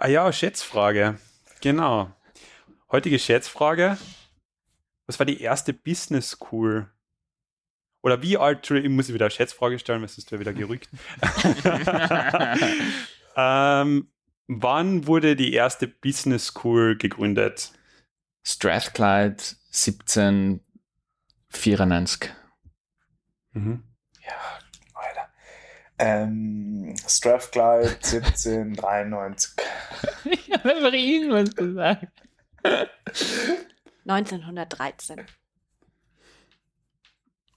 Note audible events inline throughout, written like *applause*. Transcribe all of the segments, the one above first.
Ah ja, Schätzfrage. Genau. Heutige Schätzfrage. Was war die erste Business School? Oder wie alt, ich muss wieder eine Schätzfrage stellen, weil sonst wäre wieder gerückt. *laughs* ähm, wann wurde die erste Business School gegründet? Strathclyde 1794. Mhm. Ja. Ähm, Strathclyde 1793. ich habe einfach irgendwas gesagt. 1913.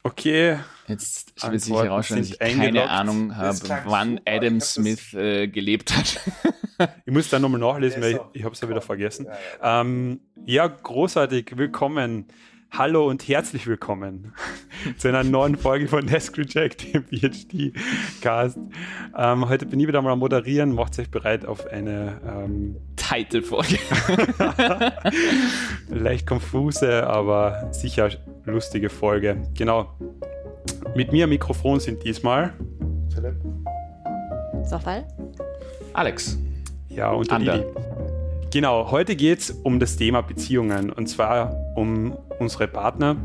Okay. Jetzt wird sich herausstellen, dass ich keine Ahnung habe, wann super. Adam Smith äh, gelebt hat. *laughs* ich muss da nochmal nachlesen, weil ich, ich habe es ja wieder vergessen. Ja, ja. Ähm, ja, großartig. Willkommen. Hallo und herzlich willkommen *laughs* zu einer neuen Folge von Desk Reject, dem PhD-Cast. Ähm, heute bin ich wieder mal am Moderieren. Macht euch bereit auf eine ähm, Title-Folge. leicht *laughs* konfuse, aber sicher lustige Folge. Genau. Mit mir am Mikrofon sind diesmal Philipp. Sofal. Alex. Ja, und Lili. Genau, heute geht es um das Thema Beziehungen und zwar um unsere Partner,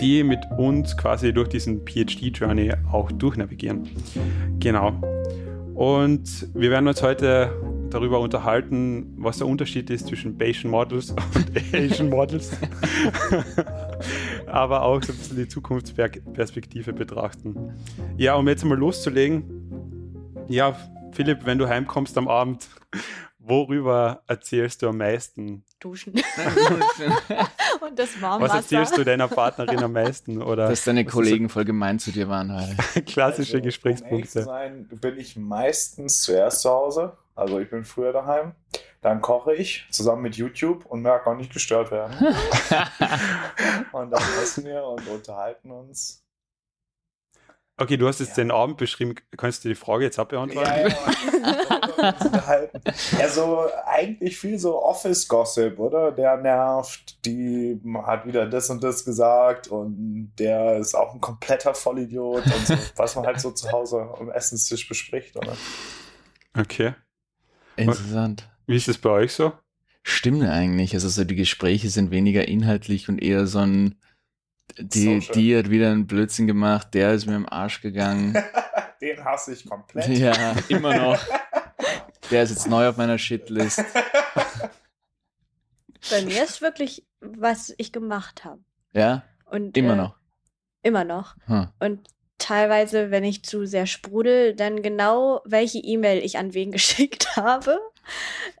die mit uns quasi durch diesen PhD-Journey auch durchnavigieren. Genau. Und wir werden uns heute darüber unterhalten, was der Unterschied ist zwischen Bayesian Models *laughs* und Asian Models. *laughs* Aber auch so ein bisschen die Zukunftsperspektive betrachten. Ja, um jetzt mal loszulegen. Ja, Philipp, wenn du heimkommst am Abend, Worüber erzählst du am meisten? *laughs* *laughs* Duschen. Und das Warmwasser. Was erzählst du deiner Partnerin am meisten? Oder Dass deine Kollegen voll gemein zu dir waren. Halt. *laughs* Klassische also, Gesprächspunkte. Um sein, bin ich meistens zuerst zu Hause. Also ich bin früher daheim. Dann koche ich zusammen mit YouTube und merke auch nicht gestört werden. und dann essen wir und unterhalten uns. Okay, du hast jetzt ja. den Abend beschrieben. Kannst du die Frage jetzt abbeantworten? Ja, ja. Also eigentlich viel so Office-Gossip, oder? Der nervt, die hat wieder das und das gesagt und der ist auch ein kompletter Vollidiot und so, was man halt so zu Hause am Essenstisch bespricht, oder? Okay. Interessant. Wie ist es bei euch so? Stimmt eigentlich. Also so die Gespräche sind weniger inhaltlich und eher so ein die, die hat wieder einen Blödsinn gemacht, der ist mir im Arsch gegangen. *laughs* Den hasse ich komplett. Ja, immer noch. *laughs* Der ist jetzt neu auf meiner Shitlist. *laughs* Bei mir ist wirklich, was ich gemacht habe. Ja? Und, immer äh, noch. Immer noch. Hm. Und teilweise, wenn ich zu sehr sprudel, dann genau, welche E-Mail ich an wen *laughs* geschickt habe.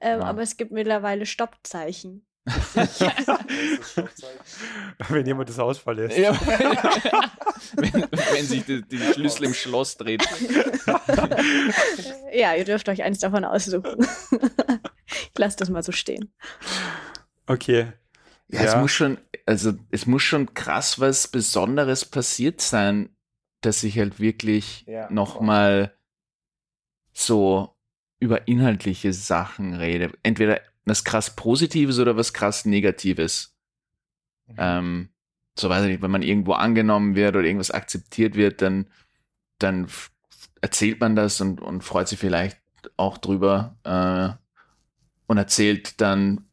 Ähm, wow. Aber es gibt mittlerweile Stoppzeichen. *laughs* wenn jemand das Haus verlässt. Ja. *laughs* wenn, wenn, sich die, die, Schlüssel im Schloss dreht. *laughs* ja, ihr dürft euch eins davon aussuchen. ich lasse das mal so stehen. Okay. Ja, ja, es muss schon, also es muss schon krass was Besonderes passiert sein, dass ich halt wirklich ja, nochmal so über inhaltliche Sachen rede. Entweder was krass Positives oder was krass Negatives. Mhm. Ähm, so weiß ich nicht, wenn man irgendwo angenommen wird oder irgendwas akzeptiert wird, dann, dann erzählt man das und, und freut sich vielleicht auch drüber äh, und erzählt dann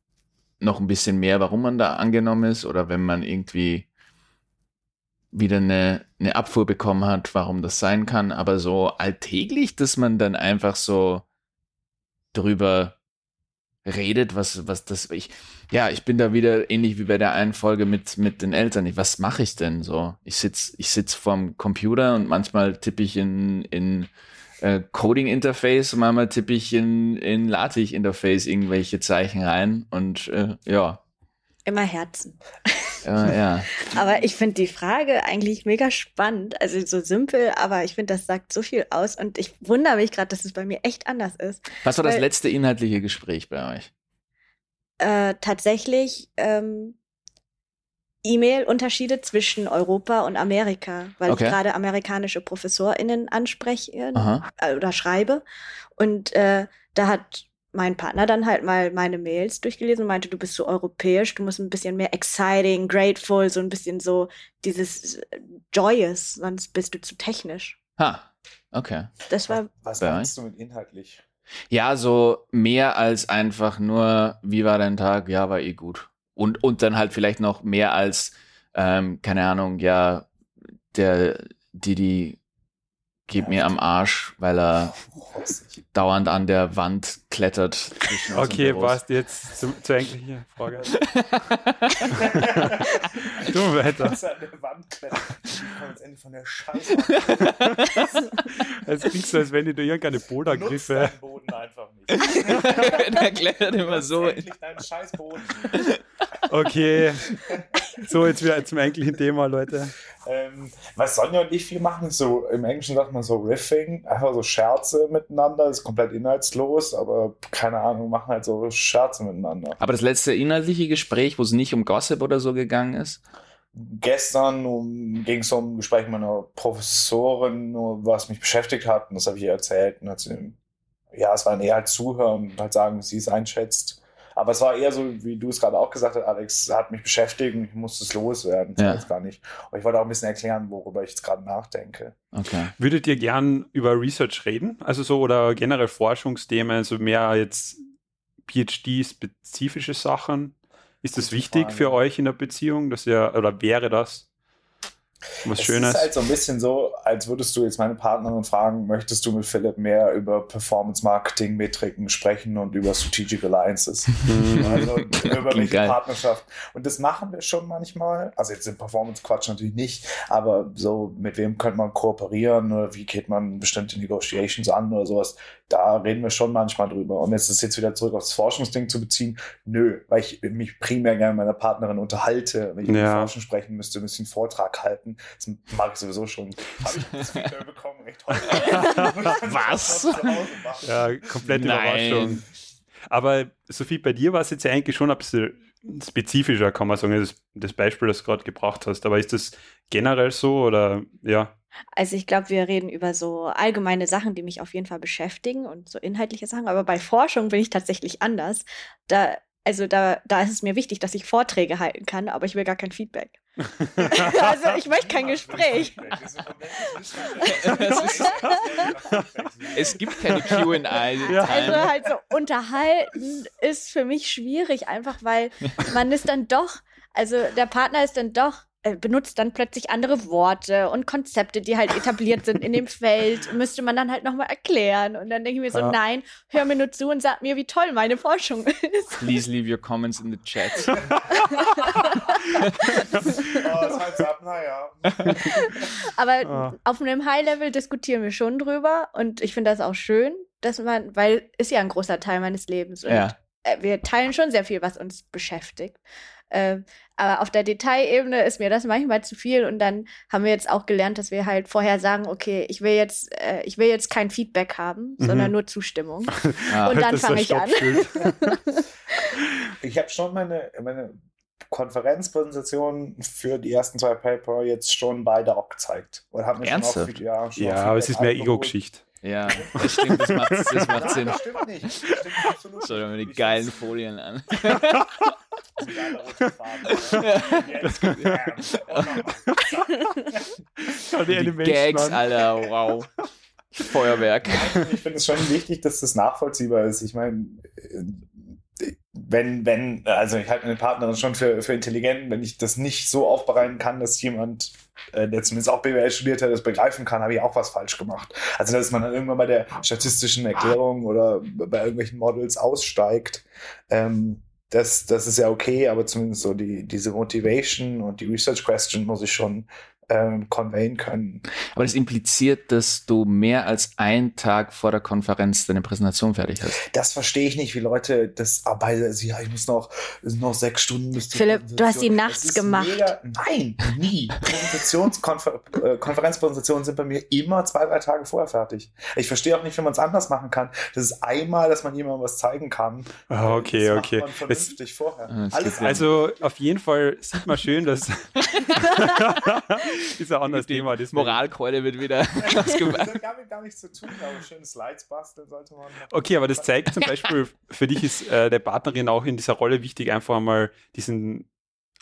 noch ein bisschen mehr, warum man da angenommen ist oder wenn man irgendwie wieder eine, eine Abfuhr bekommen hat, warum das sein kann. Aber so alltäglich, dass man dann einfach so drüber redet, was, was das, ich, ja, ich bin da wieder ähnlich wie bei der einen Folge mit, mit den Eltern. Ich, was mache ich denn so? Ich sitz, ich sitz vorm Computer und manchmal tippe ich in, in äh, Coding-Interface und manchmal tippe ich in, in LaTeX-Interface irgendwelche Zeichen rein und äh, ja. Immer Herzen. *laughs* Ja, ja. *laughs* aber ich finde die Frage eigentlich mega spannend. Also so simpel, aber ich finde, das sagt so viel aus. Und ich wundere mich gerade, dass es bei mir echt anders ist. Was war das Weil, letzte inhaltliche Gespräch bei euch? Äh, tatsächlich ähm, E-Mail-Unterschiede zwischen Europa und Amerika, weil okay. ich gerade amerikanische ProfessorInnen anspreche äh, oder schreibe. Und äh, da hat mein Partner dann halt mal meine Mails durchgelesen und meinte, du bist so europäisch, du musst ein bisschen mehr exciting, grateful, so ein bisschen so dieses joyous, sonst bist du zu technisch. Ha, okay. Das war. Was, meinst du mit inhaltlich? Ja, so mehr als einfach nur, wie war dein Tag? Ja, war eh gut. Und, und dann halt vielleicht noch mehr als, ähm, keine Ahnung, ja, der Didi geht mir am Arsch, weil er dauernd an der Wand klettert. Okay, passt jetzt zu, zur eigentlichen Frage. *laughs* du weiter. An der Wand klettert. Ich endlich von der Scheiße. Es klingt so, als wenn du irgendeine Bouldergriffe. Boden einfach nicht. *laughs* der klettert immer so. Endlich deinen. Okay. So, jetzt wieder zum eigentlichen Thema, Leute. Ähm, was Sonja und ich viel machen, so im Englischen sagt man so Riffing, einfach so Scherze miteinander, das ist komplett inhaltslos, aber keine Ahnung, machen halt so Scherze miteinander. Aber das letzte inhaltliche Gespräch, wo es nicht um Gossip oder so gegangen ist? Gestern um, ging es um ein Gespräch mit einer Professorin, was mich beschäftigt hat, und das habe ich ihr erzählt. Und sie, ja, es war eher halt zuhören und halt sagen, wie sie es einschätzt. Aber es war eher so, wie du es gerade auch gesagt hast, Alex, hat mich beschäftigt und ich musste es loswerden. Das ja. jetzt gar nicht. Und ich wollte auch ein bisschen erklären, worüber ich jetzt gerade nachdenke. Okay. Würdet ihr gern über Research reden? Also so oder generell Forschungsthemen, also mehr jetzt PhD-spezifische Sachen? Ist das wichtig für euch in der Beziehung, dass ihr, oder wäre das? Was es Schönes. ist halt so ein bisschen so, als würdest du jetzt meine Partnerin fragen, möchtest du mit Philipp mehr über Performance-Marketing-Metriken sprechen und über Strategic Alliances? Mhm. also *laughs* über welche geil. Partnerschaft. Und das machen wir schon manchmal. Also jetzt im Performance-Quatsch natürlich nicht, aber so, mit wem könnte man kooperieren oder wie geht man bestimmte Negotiations an oder sowas. Da reden wir schon manchmal drüber. Und jetzt ist jetzt wieder zurück aufs Forschungsding zu beziehen. Nö, weil ich mich primär gerne mit meiner Partnerin unterhalte. Wenn ich ja. über Forschung sprechen müsste, müsste ich einen Vortrag halten halten. Das mag ich sowieso schon. *laughs* Habe ich das Feedback bekommen, heute. *laughs* Was? Ja, komplette Nein. Überraschung. Aber Sophie, bei dir war es jetzt ja eigentlich schon ein bisschen spezifischer, kann man sagen, das, das Beispiel, das du gerade gebracht hast. Aber ist das generell so oder ja? Also ich glaube, wir reden über so allgemeine Sachen, die mich auf jeden Fall beschäftigen und so inhaltliche Sachen. Aber bei Forschung bin ich tatsächlich anders. Da also da, da ist es mir wichtig, dass ich Vorträge halten kann, aber ich will gar kein Feedback. *laughs* also ich möchte kein Gespräch. es gibt keine *laughs* QA. Also halt so unterhalten ist für mich schwierig, einfach weil man ist dann doch, also der Partner ist dann doch benutzt dann plötzlich andere Worte und Konzepte, die halt etabliert sind in dem *laughs* Feld, müsste man dann halt nochmal erklären. Und dann denke ich mir so, ja. nein, hör mir nur zu und sag mir, wie toll meine Forschung ist. Please leave your comments in the chat. *laughs* oh, halt ab, naja. Aber oh. auf einem High-Level diskutieren wir schon drüber und ich finde das auch schön, dass man, weil ist ja ein großer Teil meines Lebens und ja. Äh, wir teilen schon sehr viel, was uns beschäftigt. Äh, aber auf der Detailebene ist mir das manchmal zu viel und dann haben wir jetzt auch gelernt, dass wir halt vorher sagen, okay, ich will jetzt, äh, ich will jetzt kein Feedback haben, mhm. sondern nur Zustimmung. ja, *laughs* und dann fange ich an. *laughs* ich habe schon meine, meine Konferenzpräsentation für die ersten zwei Paper jetzt schon bei Doc gezeigt. Und hab mir Ernsthaft? Schon ja, schon ja aber es ist mehr Ego-Geschichte. Ja, das stimmt, das macht, das macht Sinn. Das stimmt nicht. Das stimmt absolut Schau dir mal die geilen Folien an. *laughs* die Gags, Alter, wow. Feuerwerk. Ich finde es schon wichtig, dass das nachvollziehbar ist. Ich meine, wenn, wenn, also ich halte meine Partnerin schon für, für intelligent, wenn ich das nicht so aufbereiten kann, dass jemand, äh, der zumindest auch BWL studiert hat, das begreifen kann, habe ich auch was falsch gemacht. Also, dass man dann irgendwann bei der statistischen Erklärung oder bei irgendwelchen Models aussteigt, ähm, das, das ist ja okay, aber zumindest so die, diese Motivation und die Research Question muss ich schon ähm, conveyen können. Aber das impliziert, dass du mehr als einen Tag vor der Konferenz deine Präsentation fertig hast. Das verstehe ich nicht, wie Leute das arbeiten. Also, ja, ich muss noch, noch sechs Stunden bis Philipp, du hast die nachts gemacht. Mega, nein, nie. Präsentationskonfer äh, Konferenzpräsentationen sind bei mir immer zwei, drei Tage vorher fertig. Ich verstehe auch nicht, wie man es anders machen kann. Das ist einmal, dass man jemandem was zeigen kann. Oh, okay, das okay. Man vernünftig das, vorher. Das Alles also auf jeden Fall sieht man schön, dass *laughs* ist ein anderes Thema. Die Moralkeule wird wieder *laughs* ausgemacht. Das hat damit gar nichts zu tun, aber schöne Slides basteln sollte man. Okay, aber das zeigt zum Beispiel, für dich ist äh, der Partnerin auch in dieser Rolle wichtig, einfach einmal diesen,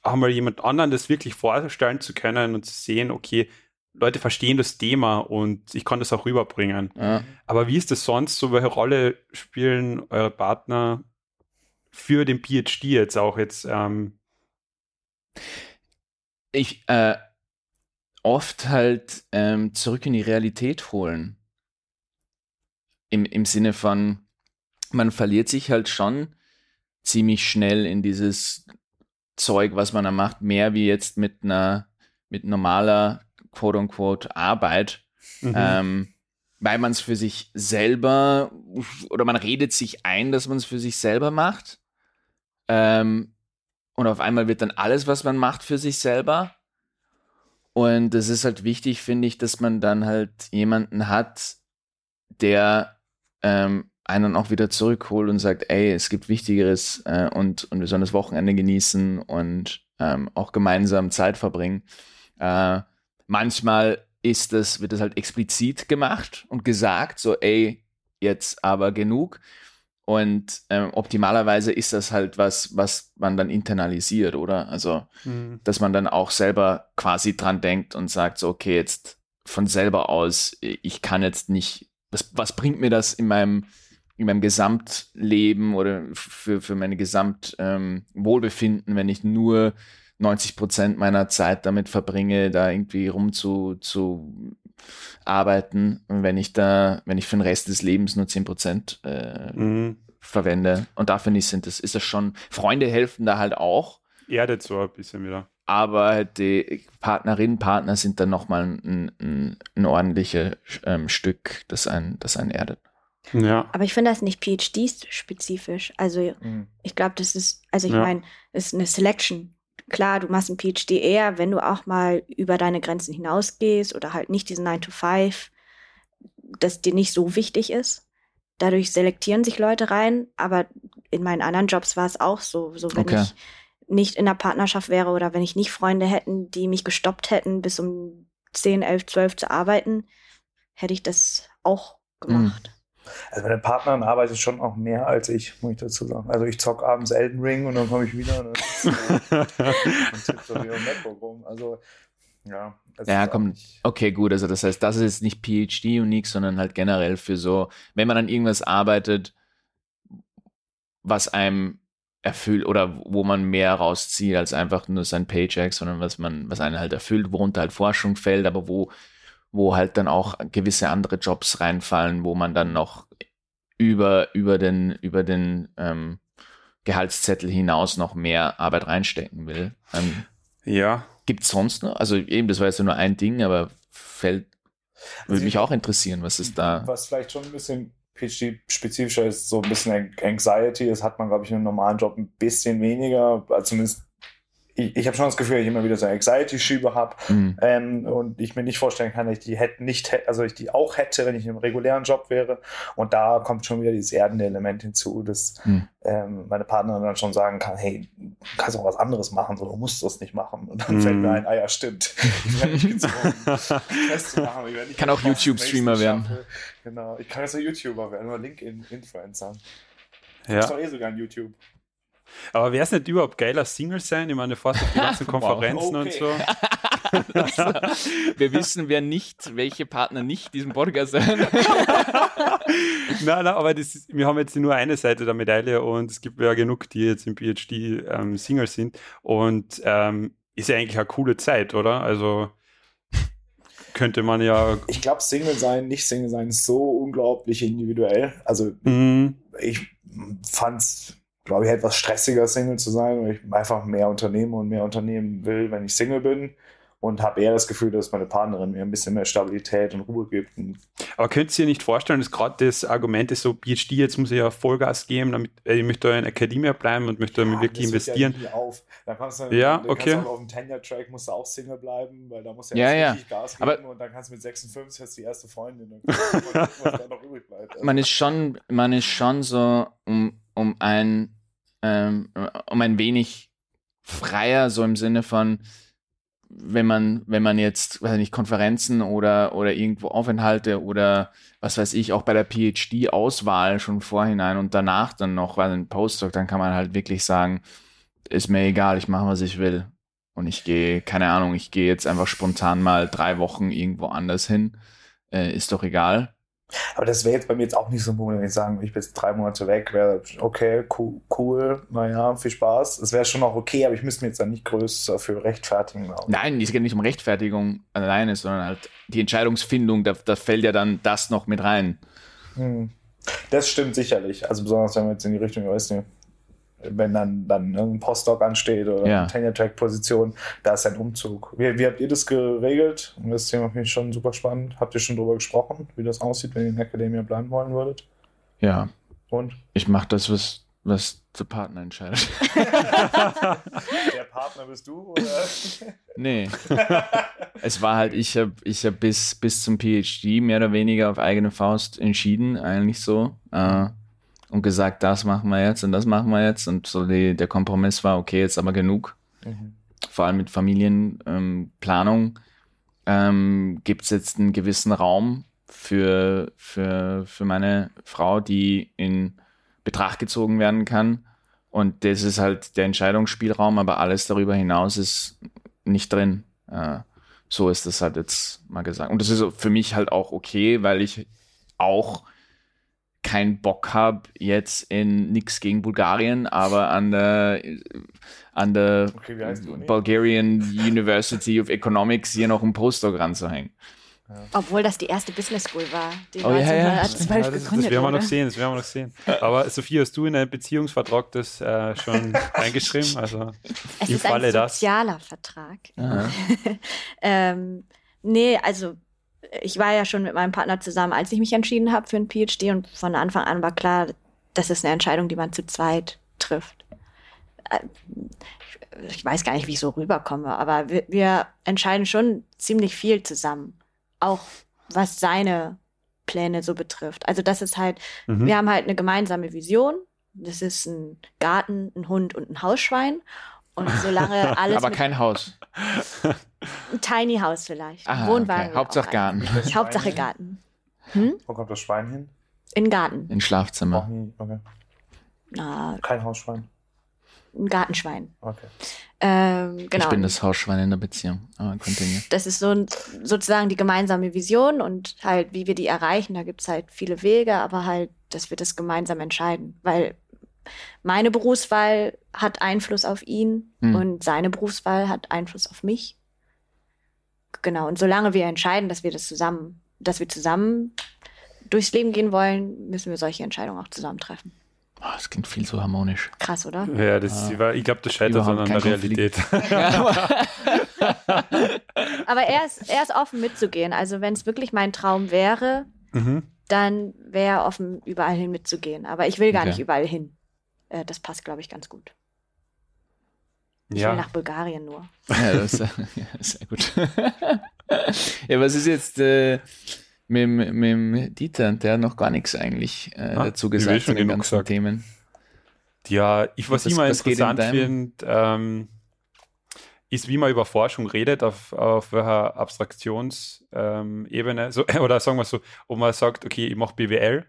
auch mal jemand anderen das wirklich vorstellen zu können und zu sehen, okay, Leute verstehen das Thema und ich kann das auch rüberbringen. Ja. Aber wie ist das sonst? So welche Rolle spielen eure Partner für den PhD jetzt auch jetzt? Ähm? Ich äh, oft halt ähm, zurück in die Realität holen. Im, Im Sinne von, man verliert sich halt schon ziemlich schnell in dieses Zeug, was man da macht, mehr wie jetzt mit einer mit normaler quote-unquote Arbeit, mhm. ähm, weil man es für sich selber oder man redet sich ein, dass man es für sich selber macht. Ähm, und auf einmal wird dann alles, was man macht, für sich selber. Und es ist halt wichtig, finde ich, dass man dann halt jemanden hat, der ähm, einen auch wieder zurückholt und sagt, ey, es gibt Wichtigeres äh, und, und wir sollen das Wochenende genießen und ähm, auch gemeinsam Zeit verbringen. Äh, manchmal ist das, wird das halt explizit gemacht und gesagt, so, ey, jetzt aber genug. Und ähm, optimalerweise ist das halt was, was man dann internalisiert, oder? Also, mhm. dass man dann auch selber quasi dran denkt und sagt, so, okay, jetzt von selber aus, ich kann jetzt nicht, was, was bringt mir das in meinem, in meinem Gesamtleben oder für, für meine Gesamtwohlbefinden, ähm, wenn ich nur 90 Prozent meiner Zeit damit verbringe, da irgendwie rum zu, zu arbeiten, wenn ich da, wenn ich für den Rest des Lebens nur 10 Prozent äh, mhm. verwende. Und da finde ich, sind das, ist das schon, Freunde helfen da halt auch. Erdet so ein bisschen wieder. Aber die Partnerinnen, Partner sind dann nochmal ein, ein, ein ordentliches ähm, Stück, das einen, das einen erdet. Ja. Aber ich finde das nicht PhD-spezifisch. Also mhm. ich glaube, das ist, also ich ja. meine, es ist eine Selection klar, du machst einen PhD eher, wenn du auch mal über deine Grenzen hinausgehst oder halt nicht diesen 9 to 5, das dir nicht so wichtig ist. Dadurch selektieren sich Leute rein, aber in meinen anderen Jobs war es auch so. So wenn okay. ich nicht in einer Partnerschaft wäre oder wenn ich nicht Freunde hätten, die mich gestoppt hätten, bis um 10, 11, 12 zu arbeiten, hätte ich das auch gemacht. Mhm. Also meine Partnerin arbeitet schon auch mehr als ich, muss ich dazu sagen. Also ich zock abends Elden Ring und dann komme ich wieder und, *laughs* und tippe so wieder im MacBook rum. Also ja. Ja, komm. Okay, gut. Also das heißt, das ist jetzt nicht PhD-unique, sondern halt generell für so, wenn man an irgendwas arbeitet, was einem erfüllt oder wo man mehr rauszieht als einfach nur sein Paycheck, sondern was man, was einen halt erfüllt, worunter halt Forschung fällt, aber wo wo halt dann auch gewisse andere Jobs reinfallen, wo man dann noch über, über den, über den ähm, Gehaltszettel hinaus noch mehr Arbeit reinstecken will. Ähm, ja. Gibt es sonst noch? Also eben, das war jetzt nur ein Ding, aber fällt, würde also mich auch interessieren, was ist da. Was vielleicht schon ein bisschen PhD-spezifischer ist, so ein bisschen Anxiety, das hat man, glaube ich, in einem normalen Job ein bisschen weniger, zumindest ich, ich habe schon das Gefühl, dass ich immer wieder so Anxiety-Schübe habe mhm. ähm, und ich mir nicht vorstellen kann, dass ich die hätte nicht, also ich die auch hätte, wenn ich in einem regulären Job wäre. Und da kommt schon wieder dieses erdende Element hinzu, dass mhm. ähm, meine Partnerin dann schon sagen kann, hey, du kannst auch was anderes machen, so, du musst das nicht machen. Und dann mhm. fällt mir ein, ah ja, stimmt. Ich werde nicht gezwungen, *laughs* das zu machen. Ich kann auch YouTube-Streamer werden. Genau, ich kann jetzt ein YouTuber werden, oder LinkedIn-Influencer. Ja. ist doch eh sogar ein YouTube. Aber wäre es nicht überhaupt geiler Single sein? Ich meine, fast auf die *laughs* ganzen Konferenzen wow, okay. und so. *laughs* wir wissen, wer nicht, welche Partner nicht diesen Podcast hören. *laughs* nein, nein, aber das wir haben jetzt nur eine Seite der Medaille und es gibt ja genug, die jetzt im PhD ähm, Single sind. Und ähm, ist ja eigentlich eine coole Zeit, oder? Also könnte man ja. Ich glaube, Single sein, nicht Single sein, ist so unglaublich individuell. Also mhm. ich fand's glaube ich, etwas stressiger, Single zu sein, weil ich einfach mehr unternehme und mehr unternehmen will, wenn ich Single bin. Und habe eher das Gefühl, dass meine Partnerin mir ein bisschen mehr Stabilität und Ruhe gibt. Aber könnt ihr nicht vorstellen, dass gerade das Argument ist so, PhD, jetzt muss ich ja Vollgas geben, damit äh, ich möchte in der Akademie bleiben und möchte ja, wirklich investieren. Ja, auf. Dann kannst du, ja dann okay. kannst du auf dem Tenure-Track musst du auch Single bleiben, weil da musst du ja, ja richtig Gas geben Aber und dann kannst du mit 56 hast die erste Freundin. was da noch übrig bleibt. Also. *laughs* Man ist schon, man ist schon so um, um ein ähm, um ein wenig freier, so im Sinne von, wenn man, wenn man jetzt, weiß nicht, Konferenzen oder, oder irgendwo Aufenthalte oder was weiß ich, auch bei der PhD-Auswahl schon vorhinein und danach dann noch, weil ein Postdoc, dann kann man halt wirklich sagen, ist mir egal, ich mache, was ich will. und ich gehe, keine Ahnung, ich gehe jetzt einfach spontan mal drei Wochen irgendwo anders hin, äh, ist doch egal. Aber das wäre jetzt bei mir jetzt auch nicht so ein Problem, wenn ich sagen, ich bin jetzt drei Monate weg, wäre okay, cool, cool naja, viel Spaß. Es wäre schon auch okay, aber ich müsste mir jetzt dann nicht größer für rechtfertigen. Nein, es geht nicht um Rechtfertigung alleine, sondern halt die Entscheidungsfindung, da, da fällt ja dann das noch mit rein. Hm. Das stimmt sicherlich. Also besonders wenn wir jetzt in die Richtung, ich weiß nicht, wenn dann, dann ein Postdoc ansteht oder ja. eine Tenure-Track-Position, da ist ein Umzug. Wie, wie habt ihr das geregelt? Das Thema finde ich schon super spannend. Habt ihr schon darüber gesprochen, wie das aussieht, wenn ihr in der Akademie bleiben wollen würdet? Ja. Und? Ich mache das, was, was der Partner entscheidet. *laughs* der Partner bist du, oder? *laughs* Nee. *laughs* es war halt, ich habe ich hab bis, bis zum PhD mehr oder weniger auf eigene Faust entschieden, eigentlich so. Äh, und gesagt, das machen wir jetzt und das machen wir jetzt. Und so die, der Kompromiss war, okay, jetzt aber genug. Mhm. Vor allem mit Familienplanung ähm, ähm, gibt es jetzt einen gewissen Raum für, für, für meine Frau, die in Betracht gezogen werden kann. Und das ist halt der Entscheidungsspielraum, aber alles darüber hinaus ist nicht drin. Äh, so ist das halt jetzt mal gesagt. Und das ist für mich halt auch okay, weil ich auch keinen Bock habe jetzt in nichts gegen Bulgarien, aber an der an der okay, Bulgarian University of Economics hier noch ein Postdoc ranzuhängen. Ja. Obwohl das die erste Business School war, die oh, 1912 ja, ja. gegründet Das werden wir noch sehen, das werden wir noch sehen. Aber Sophie, hast du in deinem Beziehungsvertrag das äh, schon *laughs* eingeschrieben? Also es ist Falle ein sozialer das. Vertrag. *laughs* ähm, nee, also ich war ja schon mit meinem Partner zusammen, als ich mich entschieden habe für ein PhD und von Anfang an war klar, das ist eine Entscheidung, die man zu zweit trifft. Äh, ich weiß gar nicht, wie ich so rüberkomme, aber wir, wir entscheiden schon ziemlich viel zusammen. Auch was seine Pläne so betrifft. Also das ist halt, mhm. wir haben halt eine gemeinsame Vision. Das ist ein Garten, ein Hund und ein Hausschwein. Und solange *laughs* alles. Aber kein Haus. Ein Tiny House vielleicht. Aha, Wohnwagen. Okay. Hauptsache Garten. Hauptsache Garten. Hm? Wo kommt das Schwein hin? In den Garten. In Schlafzimmer. Okay. Na, Kein Hausschwein. Ein Gartenschwein. Okay. Ähm, genau. Ich bin das Hausschwein in der Beziehung. Aber continue. Das ist so sozusagen die gemeinsame Vision und halt, wie wir die erreichen. Da gibt es halt viele Wege, aber halt, dass wir das gemeinsam entscheiden. Weil meine Berufswahl hat Einfluss auf ihn hm. und seine Berufswahl hat Einfluss auf mich. Genau. Und solange wir entscheiden, dass wir das zusammen, dass wir zusammen durchs Leben gehen wollen, müssen wir solche Entscheidungen auch zusammen treffen. Oh, das klingt viel zu harmonisch. Krass, oder? Ja, das, ah. ich glaube, das scheitert an der Realität. *laughs* *laughs* aber er ist, er ist offen mitzugehen. Also wenn es wirklich mein Traum wäre, mhm. dann wäre er offen, überall hin mitzugehen. Aber ich will gar okay. nicht überall hin. Äh, das passt, glaube ich, ganz gut. Ich ja. will nach Bulgarien nur. *laughs* Ja, das ist ja, sehr gut. *laughs* ja, was ist jetzt äh, mit, mit Dieter? Der hat noch gar nichts eigentlich äh, ah, dazu gesagt zu den ganzen gesagt. Themen. Ja, ich was, was immer was interessant finde, ähm, ist, wie man über Forschung redet, auf, auf welcher Abstraktionsebene, ähm, so, *laughs* oder sagen wir so, ob man sagt, okay, ich mache BWL,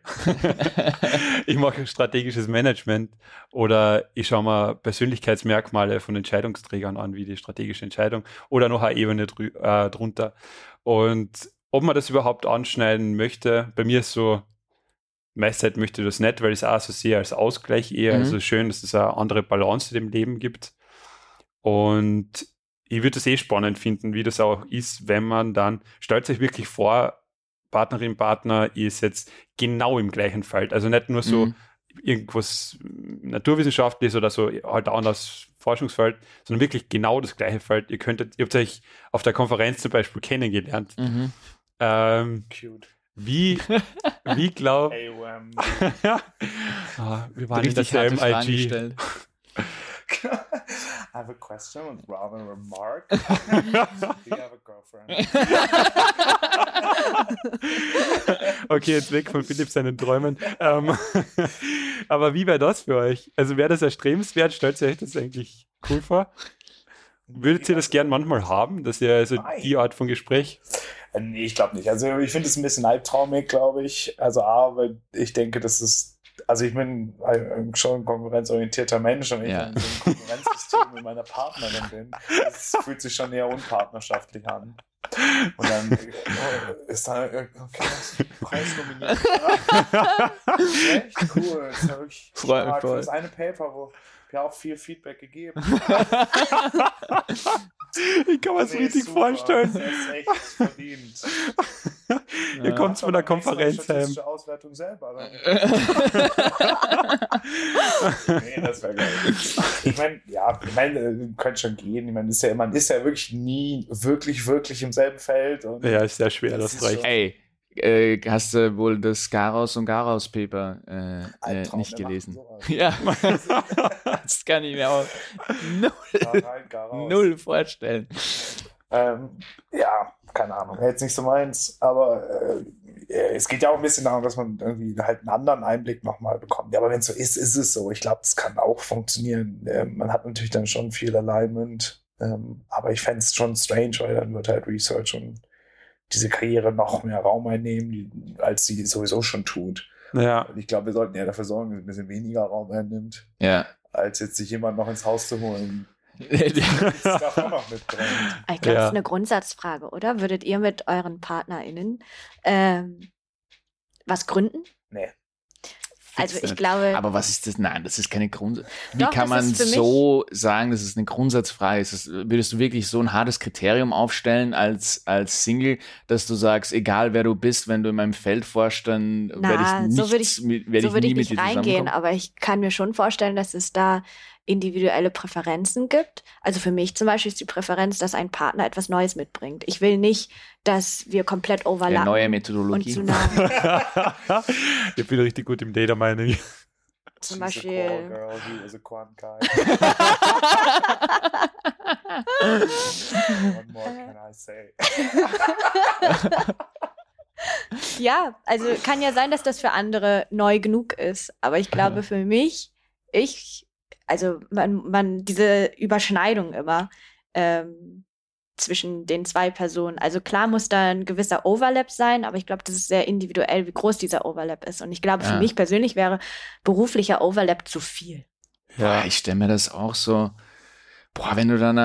*laughs* ich mache strategisches Management oder ich schaue mir Persönlichkeitsmerkmale von Entscheidungsträgern an, wie die strategische Entscheidung oder noch eine Ebene drü äh, drunter. Und ob man das überhaupt anschneiden möchte, bei mir ist so, meiste möchte ich das nicht, weil ich es auch so sehe als Ausgleich eher, mhm. also schön, dass es eine andere Balance in dem Leben gibt. Und ich würde es eh spannend finden, wie das auch ist, wenn man dann, stellt sich wirklich vor, Partnerin, Partner ist jetzt genau im gleichen Feld. Also nicht nur so mhm. irgendwas Naturwissenschaftliches oder so, halt ein anderes Forschungsfeld, sondern wirklich genau das gleiche Feld. Ihr könntet, ihr habt euch auf der Konferenz zum Beispiel kennengelernt. Mhm. Ähm, Cute. Wie, *laughs* wie glaubt. Hey, um. oh, *laughs* wir waren in derselben IG. *laughs* I *laughs* have a question and rather remark. Do you have a girlfriend? *laughs* okay, jetzt weg von Philipp seinen Träumen. Ähm, *laughs* aber wie wäre das für euch? Also wäre das erstrebenswert? Stellt ihr euch das eigentlich cool vor? Würdet ihr das gern manchmal haben, dass ihr also Nein. die Art von Gespräch? Äh, nee, ich glaube nicht. Also ich finde es ein bisschen albtraumig, glaube ich. Also A, weil ich denke, dass es also ich bin schon ein konkurrenzorientierter Mensch und wenn ja. ich in so einem Konkurrenzsystem mit meiner Partnerin bin, das fühlt sich schon eher unpartnerschaftlich an. Und dann oh, ist da okay, Preis nominiert. Echt cool. Das ist ja wirklich stark. Für das eine Paper, wo ja auch viel Feedback gegeben. *laughs* ich kann mir das nee, richtig super. vorstellen. Das ist echt verdient. *laughs* Ihr ja. kommt von der Konferenz heim. Auswertung selber. *laughs* nee, das wäre geil. Ich meine, ja, ich meine, könnte schon gehen. Ich meine, ist ja, man ist ja wirklich nie wirklich, wirklich im selben Feld. ja, ist sehr schwer, das, das reicht. Ey, äh, hast du wohl das Garaus und Garaus Paper äh, äh, nicht gelesen? So *laughs* ja, *laughs* das kann ich mir auch null, null vorstellen. Ähm, ja, keine Ahnung, jetzt nicht so meins, aber äh, es geht ja auch ein bisschen darum, dass man irgendwie halt einen anderen Einblick nochmal bekommt. Ja, aber wenn es so ist, ist es so. Ich glaube, es kann auch funktionieren. Ähm, man hat natürlich dann schon viel Alignment, ähm, aber ich fände es schon strange, weil dann wird halt Research und diese Karriere noch mehr Raum einnehmen, als sie sowieso schon tut. Ja. Und ich glaube, wir sollten ja dafür sorgen, dass ein bisschen weniger Raum einnimmt, ja. als jetzt sich jemand noch ins Haus zu holen. *laughs* ich glaube, das ja. ist eine Grundsatzfrage, oder? Würdet ihr mit euren PartnerInnen ähm, was gründen? Nee. Also ich glaube. Aber was ist das? Nein, das ist keine Grundsatz. Wie Doch, kann man so sagen, dass es eine Grundsatzfrage ist? Das, würdest du wirklich so ein hartes Kriterium aufstellen als, als Single, dass du sagst, egal wer du bist, wenn du in meinem Feld forschst, dann werde ich nicht, so würde ich, werd so ich, würd ich nicht reingehen, aber ich kann mir schon vorstellen, dass es da individuelle Präferenzen gibt. Also für mich zum Beispiel ist die Präferenz, dass ein Partner etwas Neues mitbringt. Ich will nicht, dass wir komplett overlappen. Eine neue Methodologie. *laughs* Ich bin richtig gut im Data Mining. *laughs* Zum She's Beispiel. A girl, he is a quant guy. *laughs* What more can I say? ja, also kann ja sein, dass das für andere neu genug ist. Aber ich glaube, für mich, ich also man, man diese Überschneidung immer ähm, zwischen den zwei Personen. Also klar muss da ein gewisser Overlap sein, aber ich glaube, das ist sehr individuell, wie groß dieser Overlap ist. Und ich glaube, ja. für mich persönlich wäre beruflicher Overlap zu viel. Ja, ich stelle mir das auch so. Boah, wenn du dann,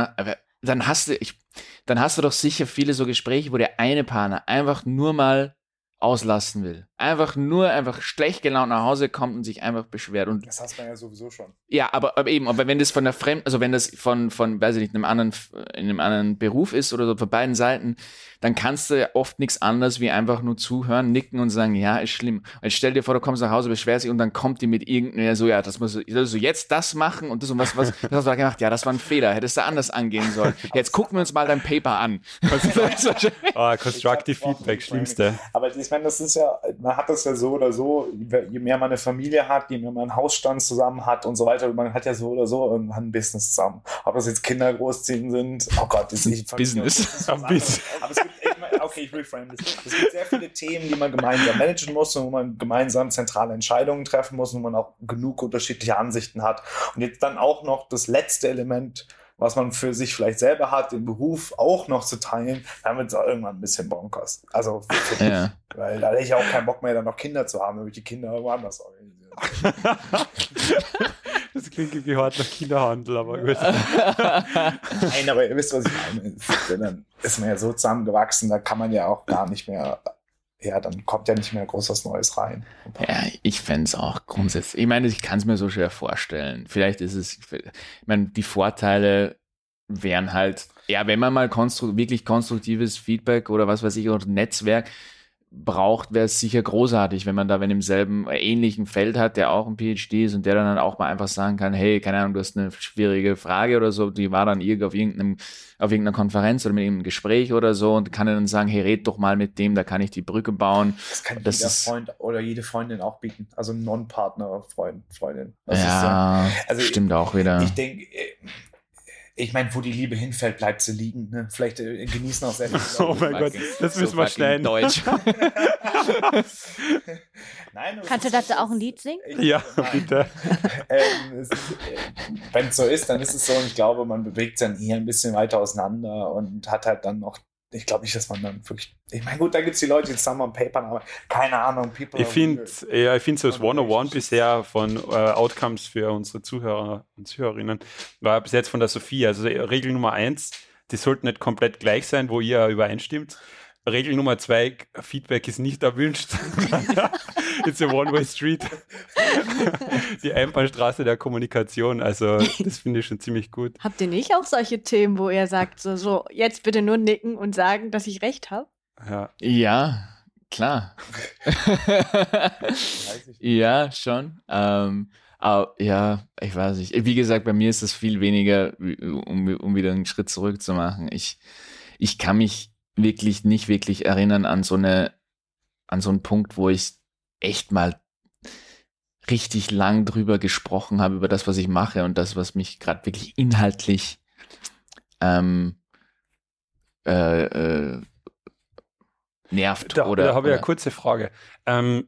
dann hast du, ich, dann hast du doch sicher viele so Gespräche, wo der eine Partner einfach nur mal auslassen will. Einfach nur einfach schlecht gelaunt nach Hause kommt und sich einfach beschwert. Und das hast man ja sowieso schon. Ja, aber, aber eben, aber wenn das von der Fremd, also wenn das von, von, weiß ich nicht, einem anderen, in einem anderen Beruf ist oder so, von beiden Seiten, dann kannst du ja oft nichts anderes wie einfach nur zuhören, nicken und sagen, ja, ist schlimm. Und stell dir vor, du kommst nach Hause, beschwerst dich und dann kommt die mit irgendeiner so, ja, das musst du, du jetzt das machen und das und was, was, was hast du da gemacht? Ja, das war ein Fehler, hättest du anders angehen sollen. Jetzt gucken wir uns mal dein Paper an. *laughs* oh, Constructive Feedback, schlimmste. Aber ich meine, das ist ja, man hat das ja so oder so, je mehr man eine Familie hat, je mehr man einen Hausstand zusammen hat und so weiter, man hat ja so oder so irgendwann ein Business zusammen. Ob das jetzt Kinder großziehen sind, oh Gott, das ist *laughs* Business. Aber es gibt okay, ich reframe das. Es gibt sehr viele Themen, die man gemeinsam managen muss und wo man gemeinsam zentrale Entscheidungen treffen muss und wo man auch genug unterschiedliche Ansichten hat. Und jetzt dann auch noch das letzte Element, was man für sich vielleicht selber hat, den Beruf auch noch zu teilen, dann wird es irgendwann ein bisschen bonkers. Also, ja. weil da hätte ich auch keinen Bock mehr, dann noch Kinder zu haben, wenn ich die Kinder irgendwo anders organisieren. *laughs* Das klingt wie hart nach Kinderhandel, aber gut. Nein, aber ihr wisst, was ich meine. Dann ist man ja so zusammengewachsen, da kann man ja auch gar nicht mehr ja, dann kommt ja nicht mehr groß was Neues rein. Ja, ich fände es auch grundsätzlich. Ich meine, ich kann es mir so schwer vorstellen. Vielleicht ist es, ich meine, die Vorteile wären halt, ja, wenn man mal konstru wirklich konstruktives Feedback oder was weiß ich, oder Netzwerk braucht, wäre es sicher großartig, wenn man da wenn im selben äh, ähnlichen Feld hat, der auch ein PhD ist und der dann auch mal einfach sagen kann, hey, keine Ahnung, du hast eine schwierige Frage oder so, die war dann irgend auf irgendeinem auf irgendeiner Konferenz oder mit irgendeinem Gespräch oder so und kann dann sagen, hey, red doch mal mit dem, da kann ich die Brücke bauen. Das kann das jeder Freund oder jede Freundin auch bieten, also Non-Partner Freund, Freundin. Das ja, ist, also stimmt ich, auch wieder. Ich denke, äh, ich meine, wo die Liebe hinfällt, bleibt sie liegen. Ne? Vielleicht äh, genießen auch sehr viele *laughs* Oh mein Gott, das müssen so wir schnell Deutsch. *laughs* Nein, Kannst du dazu auch ein Lied singen? Ich, ja, nein. bitte. *laughs* ähm, äh, Wenn es so ist, dann ist es so. Und ich glaube, man bewegt sich dann eher ein bisschen weiter auseinander und hat halt dann noch ich glaube nicht, dass man dann wirklich. Ich meine, gut, da gibt es die Leute, die zusammen am Paper aber keine Ahnung, people. Ich finde ja, ich finde so das 101 bisher von äh, Outcomes für unsere Zuhörer und Zuhörerinnen war bis jetzt von der Sophie. Also Regel Nummer eins, die sollten nicht komplett gleich sein, wo ihr übereinstimmt. Regel Nummer zwei, Feedback ist nicht erwünscht. *laughs* It's a one-way street. *laughs* Die Einbahnstraße der Kommunikation. Also, das finde ich schon ziemlich gut. Habt ihr nicht auch solche Themen, wo ihr sagt, so, so jetzt bitte nur nicken und sagen, dass ich recht habe? Ja. Ja, klar. *laughs* ja, schon. Ähm, aber, ja, ich weiß nicht. Wie gesagt, bei mir ist das viel weniger, um, um wieder einen Schritt zurück zu machen. Ich, ich kann mich wirklich nicht wirklich erinnern an so eine, an so einen Punkt, wo ich echt mal richtig lang drüber gesprochen habe, über das, was ich mache und das, was mich gerade wirklich inhaltlich ähm, äh, äh, nervt. Da, oder, da habe ich eine kurze Frage. Ähm,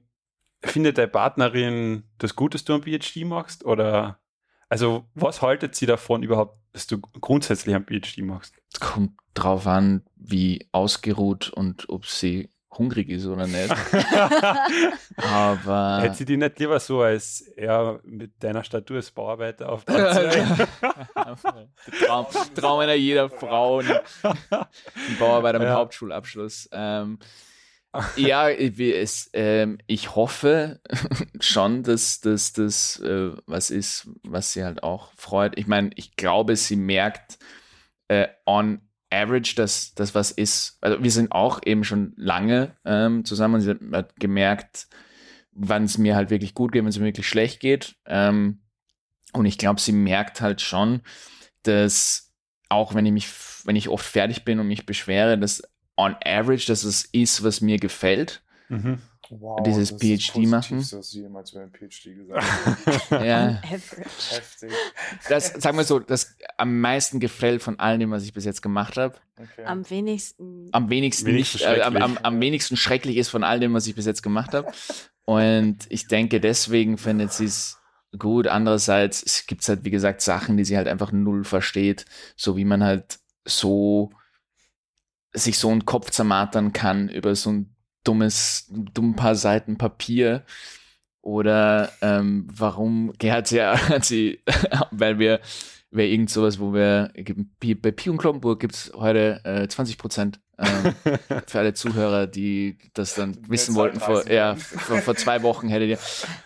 findet deine Partnerin das gut, dass du ein PhD machst? Oder also was haltet sie davon überhaupt, dass du grundsätzlich ein PhD machst? Es kommt drauf an, wie ausgeruht und ob sie hungrig ist oder nicht. *laughs* Aber. Hätte sie die nicht lieber so als ja, mit deiner Statur als Bauarbeiter auf der *laughs* Traum, Traum einer jeder Frau. Ein *laughs* Bauarbeiter mit ja. Hauptschulabschluss. Ähm, ja, es, ähm, ich hoffe *laughs* schon, dass das äh, was ist, was sie halt auch freut. Ich meine, ich glaube, sie merkt äh, on average, dass das was ist. Also wir sind auch eben schon lange ähm, zusammen und sie hat gemerkt, wann es mir halt wirklich gut geht, wenn es mir wirklich schlecht geht. Ähm, und ich glaube, sie merkt halt schon, dass auch wenn ich mich, wenn ich oft fertig bin und mich beschwere, dass on average, dass es ist, was mir gefällt. Mhm. Wow, dieses PhD machen. Das jemals über ein PhD gesagt *laughs* ja. *laughs* Heftig. Das, sagen wir so, das am meisten gefällt von allem, dem, was ich bis jetzt gemacht habe. Okay. Am wenigsten. Am wenigsten, wenigsten nicht, äh, am, am, am, wenigsten schrecklich ist von all dem, was ich bis jetzt gemacht habe. Und ich denke, deswegen findet sie es gut. Andererseits es gibt halt, wie gesagt, Sachen, die sie halt einfach null versteht. So wie man halt so sich so einen Kopf zermatern kann über so ein dummes, dumm paar Seiten Papier. Oder ähm, warum hat sie, *laughs* hat sie, weil wir, wäre irgend sowas, wo wir, bei Pi und Kloppenburg gibt es heute äh, 20 Prozent ähm, für alle Zuhörer, die das dann wissen wollten, vor, ja, vor, vor, zwei Wochen hättet ihr.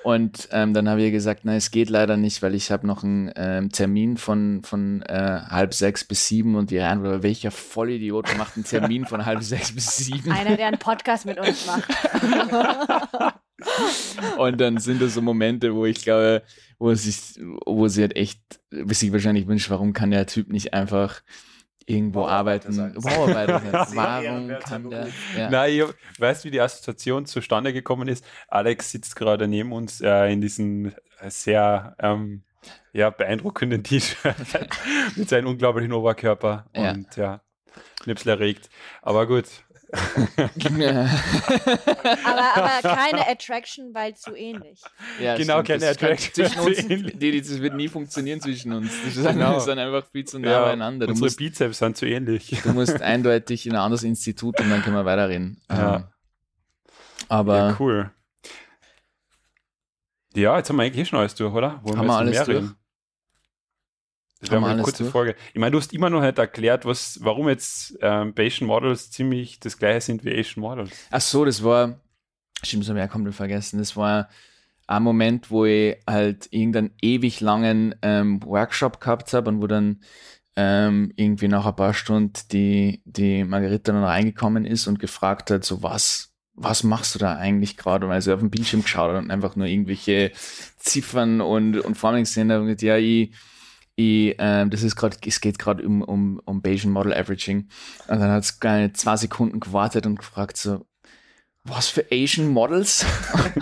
Und ähm, dann habe ich gesagt, nein, es geht leider nicht, weil ich habe noch einen ähm, Termin von, von äh, halb sechs bis sieben und die Antwort, welcher Vollidiot macht einen Termin von halb sechs bis sieben? Einer, der einen Podcast mit uns macht. *laughs* und dann sind das so Momente, wo ich glaube, wo, sich, wo sie halt echt sich wahrscheinlich wünscht, warum kann der Typ nicht einfach irgendwo arbeiten. Bauarbeiter *laughs* Warum kann der? Ja. Nein, ich weißt wie die Assoziation zustande gekommen ist? Alex sitzt gerade neben uns äh, in diesem sehr ähm, ja, beeindruckenden *laughs* T-Shirt mit seinem unglaublichen Oberkörper ja. und ja, Schnipsel erregt. Aber gut, *laughs* aber, aber keine Attraction, weil zu ähnlich. Ja, genau, stimmt. keine das Attraction. Zwischen uns, die, das wird nie funktionieren zwischen uns. Das ist, genau. dann einfach viel zu nah ja, beieinander. Du unsere musst, Bizeps sind zu ähnlich. Du musst eindeutig in ein anderes Institut und dann können wir weiterreden. Ja. Ähm, aber ja, cool. Ja, jetzt haben wir eigentlich eh schon alles durch, oder? Wollen haben wir, wir alles durch? Reden? Das wäre mal eine kurze durch? Frage. Ich meine, du hast immer noch nicht erklärt, was, warum jetzt ähm, Bayesian Models ziemlich das gleiche sind wie Asian Models. Ach so, das war, stimmt, das habe ich ja komplett vergessen. Das war ein Moment, wo ich halt irgendeinen ewig langen ähm, Workshop gehabt habe und wo dann ähm, irgendwie nach ein paar Stunden die, die Margarita dann reingekommen ist und gefragt hat, so was, was machst du da eigentlich gerade? Und also auf dem Bildschirm geschaut und einfach nur irgendwelche Ziffern und, und Formeln gesehen und ja, ich ich, ähm, das ist gerade, es geht gerade um, um, um Bayesian Model Averaging. Und dann hat es keine zwei Sekunden gewartet und gefragt so, was für Asian Models?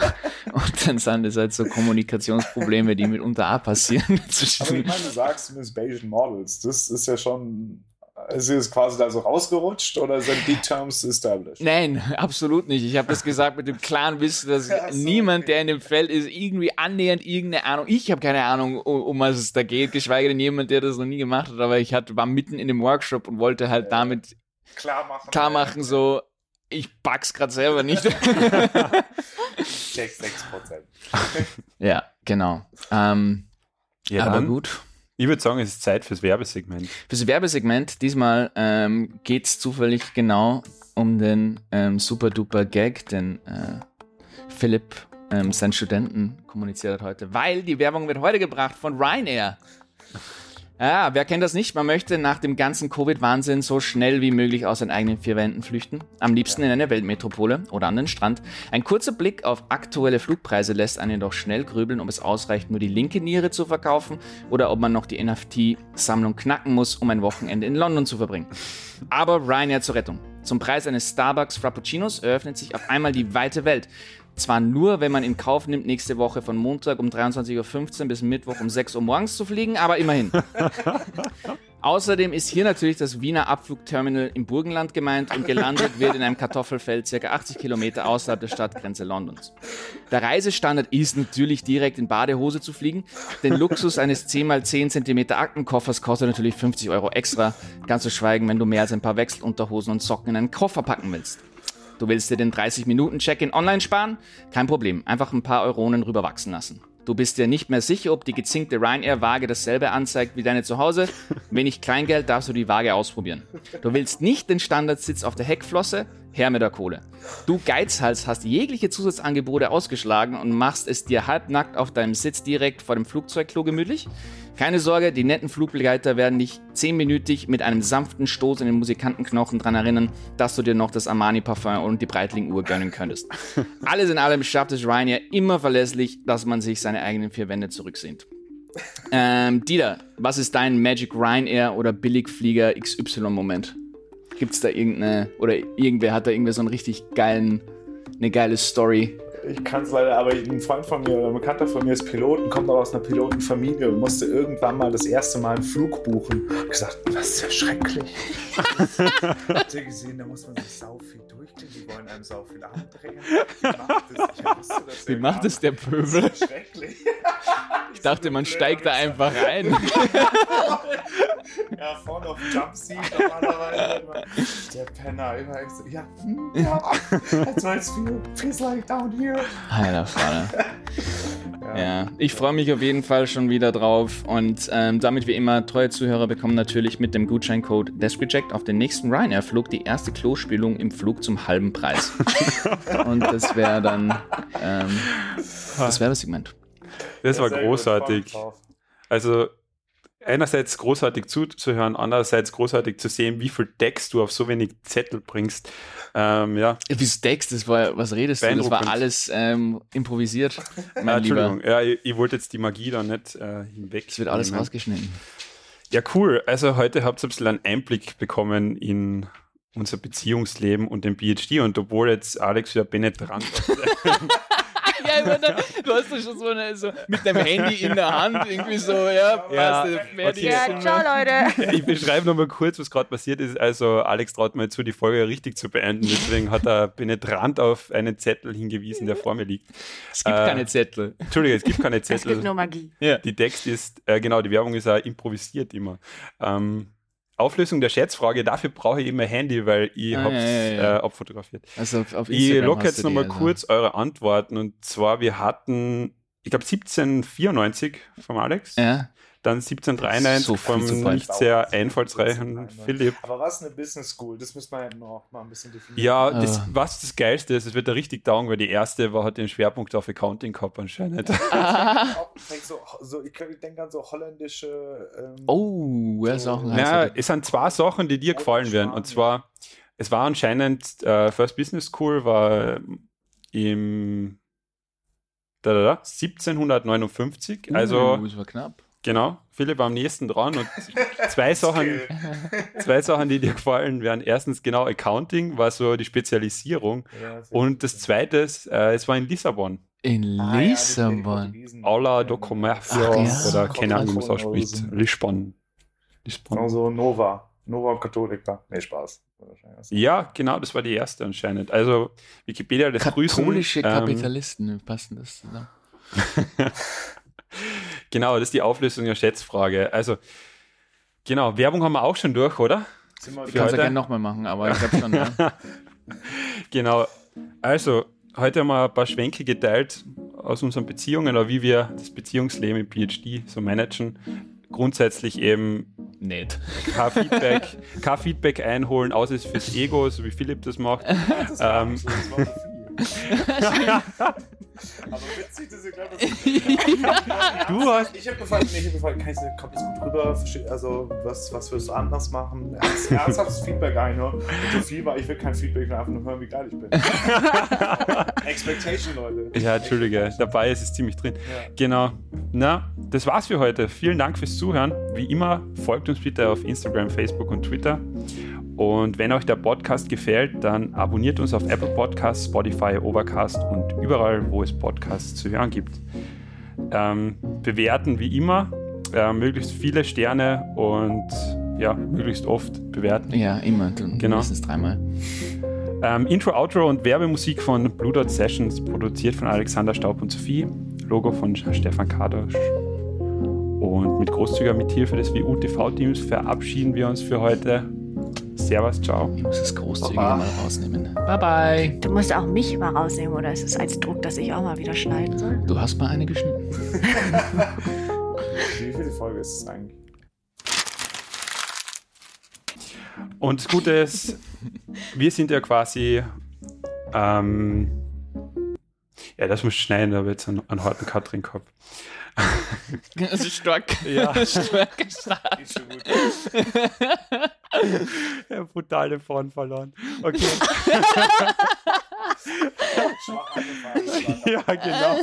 *laughs* und dann sind das halt so Kommunikationsprobleme, die mitunter auch passieren. *laughs* Aber ich meine, du sagst zumindest Bayesian Models. Das ist ja schon ist es quasi da so rausgerutscht oder sind die Terms established? Nein, absolut nicht. Ich habe das gesagt mit dem klaren Wissen, dass so, niemand, der in dem Feld ist, irgendwie annähernd irgendeine Ahnung. Ich habe keine Ahnung, um, um, was es da geht, geschweige denn jemand, der das noch nie gemacht hat. Aber ich hatte, war mitten in dem Workshop und wollte halt ja. damit klar machen. Klar machen, so, ich back's gerade selber nicht. *laughs* 6, 6 Prozent. *laughs* ja, genau. Ähm, ja, aber gut. Ich würde sagen, es ist Zeit fürs Werbesegment. Fürs Werbesegment, diesmal ähm, geht es zufällig genau um den ähm, super duper Gag, den äh, Philipp ähm, seinen Studenten kommuniziert hat heute, weil die Werbung wird heute gebracht von Ryanair. Ja, wer kennt das nicht? Man möchte nach dem ganzen Covid-Wahnsinn so schnell wie möglich aus seinen eigenen vier Wänden flüchten. Am liebsten in eine Weltmetropole oder an den Strand. Ein kurzer Blick auf aktuelle Flugpreise lässt einen doch schnell grübeln, ob es ausreicht, nur die linke Niere zu verkaufen oder ob man noch die NFT-Sammlung knacken muss, um ein Wochenende in London zu verbringen. Aber Ryanair zur Rettung. Zum Preis eines Starbucks Frappuccinos eröffnet sich auf einmal die weite Welt. Zwar nur, wenn man in Kauf nimmt, nächste Woche von Montag um 23.15 Uhr bis Mittwoch um 6 Uhr morgens zu fliegen, aber immerhin. *laughs* Außerdem ist hier natürlich das Wiener Abflugterminal im Burgenland gemeint und gelandet wird in einem Kartoffelfeld circa 80 Kilometer außerhalb der Stadtgrenze Londons. Der Reisestandard ist natürlich direkt in Badehose zu fliegen. Den Luxus eines 10 x 10 cm Aktenkoffers kostet natürlich 50 Euro extra, ganz zu schweigen, wenn du mehr als ein paar Wechselunterhosen und Socken in einen Koffer packen willst. Du willst dir den 30-Minuten-Check-in online sparen? Kein Problem, einfach ein paar Euronen rüber wachsen lassen. Du bist dir nicht mehr sicher, ob die gezinkte Ryanair-Waage dasselbe anzeigt wie deine zu Hause. Wenig Kleingeld darfst du die Waage ausprobieren. Du willst nicht den Standardsitz auf der Heckflosse? Her mit der Kohle. Du Geizhals hast jegliche Zusatzangebote ausgeschlagen und machst es dir halbnackt auf deinem Sitz direkt vor dem Flugzeugklo gemütlich? Keine Sorge, die netten Flugbegleiter werden dich zehnminütig mit einem sanften Stoß in den Musikantenknochen dran erinnern, dass du dir noch das Armani Parfum und die Breitling-Uhr gönnen könntest. *laughs* Alles in allem schafft es Ryanair immer verlässlich, dass man sich seine eigenen vier Wände zurücksehnt. Ähm, Dieter, was ist dein Magic Ryanair oder Billigflieger XY-Moment? Gibt's da irgendeine, oder irgendwer hat da irgendwie so einen richtig geilen, eine geile Story, ich kann es leider, aber ein Freund von mir oder ein Bekannter von mir ist Piloten, kommt auch aus einer Pilotenfamilie und musste irgendwann mal das erste Mal einen Flug buchen. Ich gesagt, was ist ja schrecklich. *laughs* Habt ihr gesehen, da muss man sich sau viel durchgehen, die wollen einem sau viel andrängen. Wie *laughs* macht es? Ich wusste, Wie macht es der Pöbel? Das ist schrecklich. *laughs* Ich dachte, man steigt da einfach rein. *laughs* ja, vorne auf Jumpseat normalerweise. Der Penner immer so, ja, hm, ja, that's why it feels like down here. Alter Vater. Ja. ich freue mich auf jeden Fall schon wieder drauf und ähm, damit wie immer, treue Zuhörer bekommen natürlich mit dem Gutscheincode DeskReject auf den nächsten Ryanair-Flug die erste Klospülung im Flug zum halben Preis. *laughs* und das wäre dann ähm, das Werbesegment. Das war großartig. Also einerseits großartig zuzuhören, andererseits großartig zu sehen, wie viel Text du auf so wenig Zettel bringst. Ähm, ja. Wie Text, das war, was redest du? Das war alles ähm, improvisiert. Mein ja, Entschuldigung, ja, ich, ich, wollte jetzt die Magie da nicht äh, hinweg. Es wird alles rausgeschnitten. Ja, cool. Also heute habt ihr ein bisschen einen Einblick bekommen in unser Beziehungsleben und den PhD und obwohl jetzt Alex wieder penetrant *laughs* *laughs* ja, meine, du hast doch schon so, eine, so mit dem Handy in der Hand irgendwie so, ja, ja, okay. ja ciao Leute. Ich beschreibe nochmal kurz, was gerade passiert ist. Also Alex traut mir zu, die Folge richtig zu beenden. Deswegen hat er penetrant auf einen Zettel hingewiesen, der vor mir liegt. Es gibt äh, keine Zettel. Entschuldige, es gibt keine Zettel. Es gibt nur Magie. Ja. Die Text ist, äh, genau, die Werbung ist auch improvisiert immer. Ähm, Auflösung der Schätzfrage, dafür brauche ich immer Handy, weil ich ah, habe es ja, ja, Äh, abfotografiert. Also auf, auf ich locke jetzt nochmal also. kurz eure Antworten und zwar, wir hatten, ich glaube 1794 vom Alex. Ja. Dann 1793 so vom nicht sehr einfallsreichen Philipp. Aber was eine Business School? Das müssen wir ja noch mal ein bisschen definieren. Ja, das, uh. was das Geilste ist, es wird da richtig taugen, weil die erste war, hat den Schwerpunkt auf Accounting gehabt anscheinend. *laughs* so, so, ich, ich denke an so holländische. Ähm, oh, so, Sachen. Ja, es sind zwei Sachen, die dir gefallen werden. Und zwar, es war anscheinend äh, First Business School, war im da, da, da, 1759. Uh, also, das war knapp. Genau, Philipp war am nächsten dran und zwei *laughs* Sachen, *laughs* zwei Sachen, die dir gefallen wären. Erstens genau Accounting war so die Spezialisierung ja, und das zweite, äh, es war in Lissabon. In ah, Lissabon. Ja, Aula do Commercio ja. oder keine Ahnung, wie man es ausspricht. Lisbon. Lisbon. Also Nova. Nova Catholica. Nee, Spaß. Ja, genau, das war die erste anscheinend. Also Wikipedia das Katholische Grüßen, Kapitalisten ähm, passen das zusammen. *laughs* genau, das ist die Auflösung der Schätzfrage. Also, genau, Werbung haben wir auch schon durch, oder? Ich kann es ja gerne nochmal machen, aber ich glaube schon, ja. *laughs* genau. Also, heute haben wir ein paar Schwenke geteilt aus unseren Beziehungen, oder wie wir das Beziehungsleben im PhD so managen. Grundsätzlich eben nicht. Kein Feedback, kein Feedback einholen, außer es fürs Ego, so wie Philipp das macht. *laughs* Das ähm, *laughs* *laughs* Aber witzig, dass ihr glaubt, dass Du hast. Ich habe gefragt, ich hab gefragt, kann ich, kommt das gut rüber? Also, was, was würdest du anders machen? Ernsthaftes Feedback einhören. So viel war, ich will kein Feedback, einfach nur hören, wie geil ich bin. *laughs* Expectation, Leute. Ja, Entschuldige, dabei ist es ziemlich drin. Ja. Genau. Na, das war's für heute. Vielen Dank fürs Zuhören. Wie immer, folgt uns bitte auf Instagram, Facebook und Twitter. Und wenn euch der Podcast gefällt, dann abonniert uns auf Apple Podcasts, Spotify, Overcast und überall, wo es Podcasts zu hören gibt. Ähm, bewerten wie immer, äh, möglichst viele Sterne und ja, möglichst oft bewerten. Ja, immer, genau. mindestens dreimal. Ähm, Intro, Outro und Werbemusik von Blue Dot Sessions, produziert von Alexander Staub und Sophie. Logo von Stefan Kadosch. Und mit großzügiger Mithilfe des WU-TV-Teams verabschieden wir uns für heute. Servus, ciao. Ich muss das großzügige mal rausnehmen. Bye bye. Du musst auch mich mal rausnehmen, oder ist es als Druck, dass ich auch mal wieder schneiden soll? Du hast mal eine geschnitten. *laughs* Wie viele Folge ist es eigentlich? Und das Gute ist, wir sind ja quasi. Ähm, ja, das muss schneiden, da habe ich jetzt einen, einen harten Cut drin gehabt. Das ist stark. Ja. *laughs* stark gesagt. Ist schon gut. ja, brutal den Faden verloren. Okay. *laughs* *laughs* ja, genau.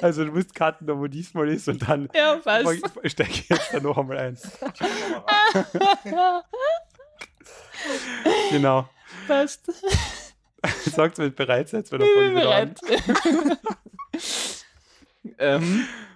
also du musst cutten, wo diesmal ist und dann ja, stecke ich jetzt da noch einmal ein. genau. Passt. Sagt, wenn ihr bereit seid, wenn ihr wieder bereit. ähm, *laughs*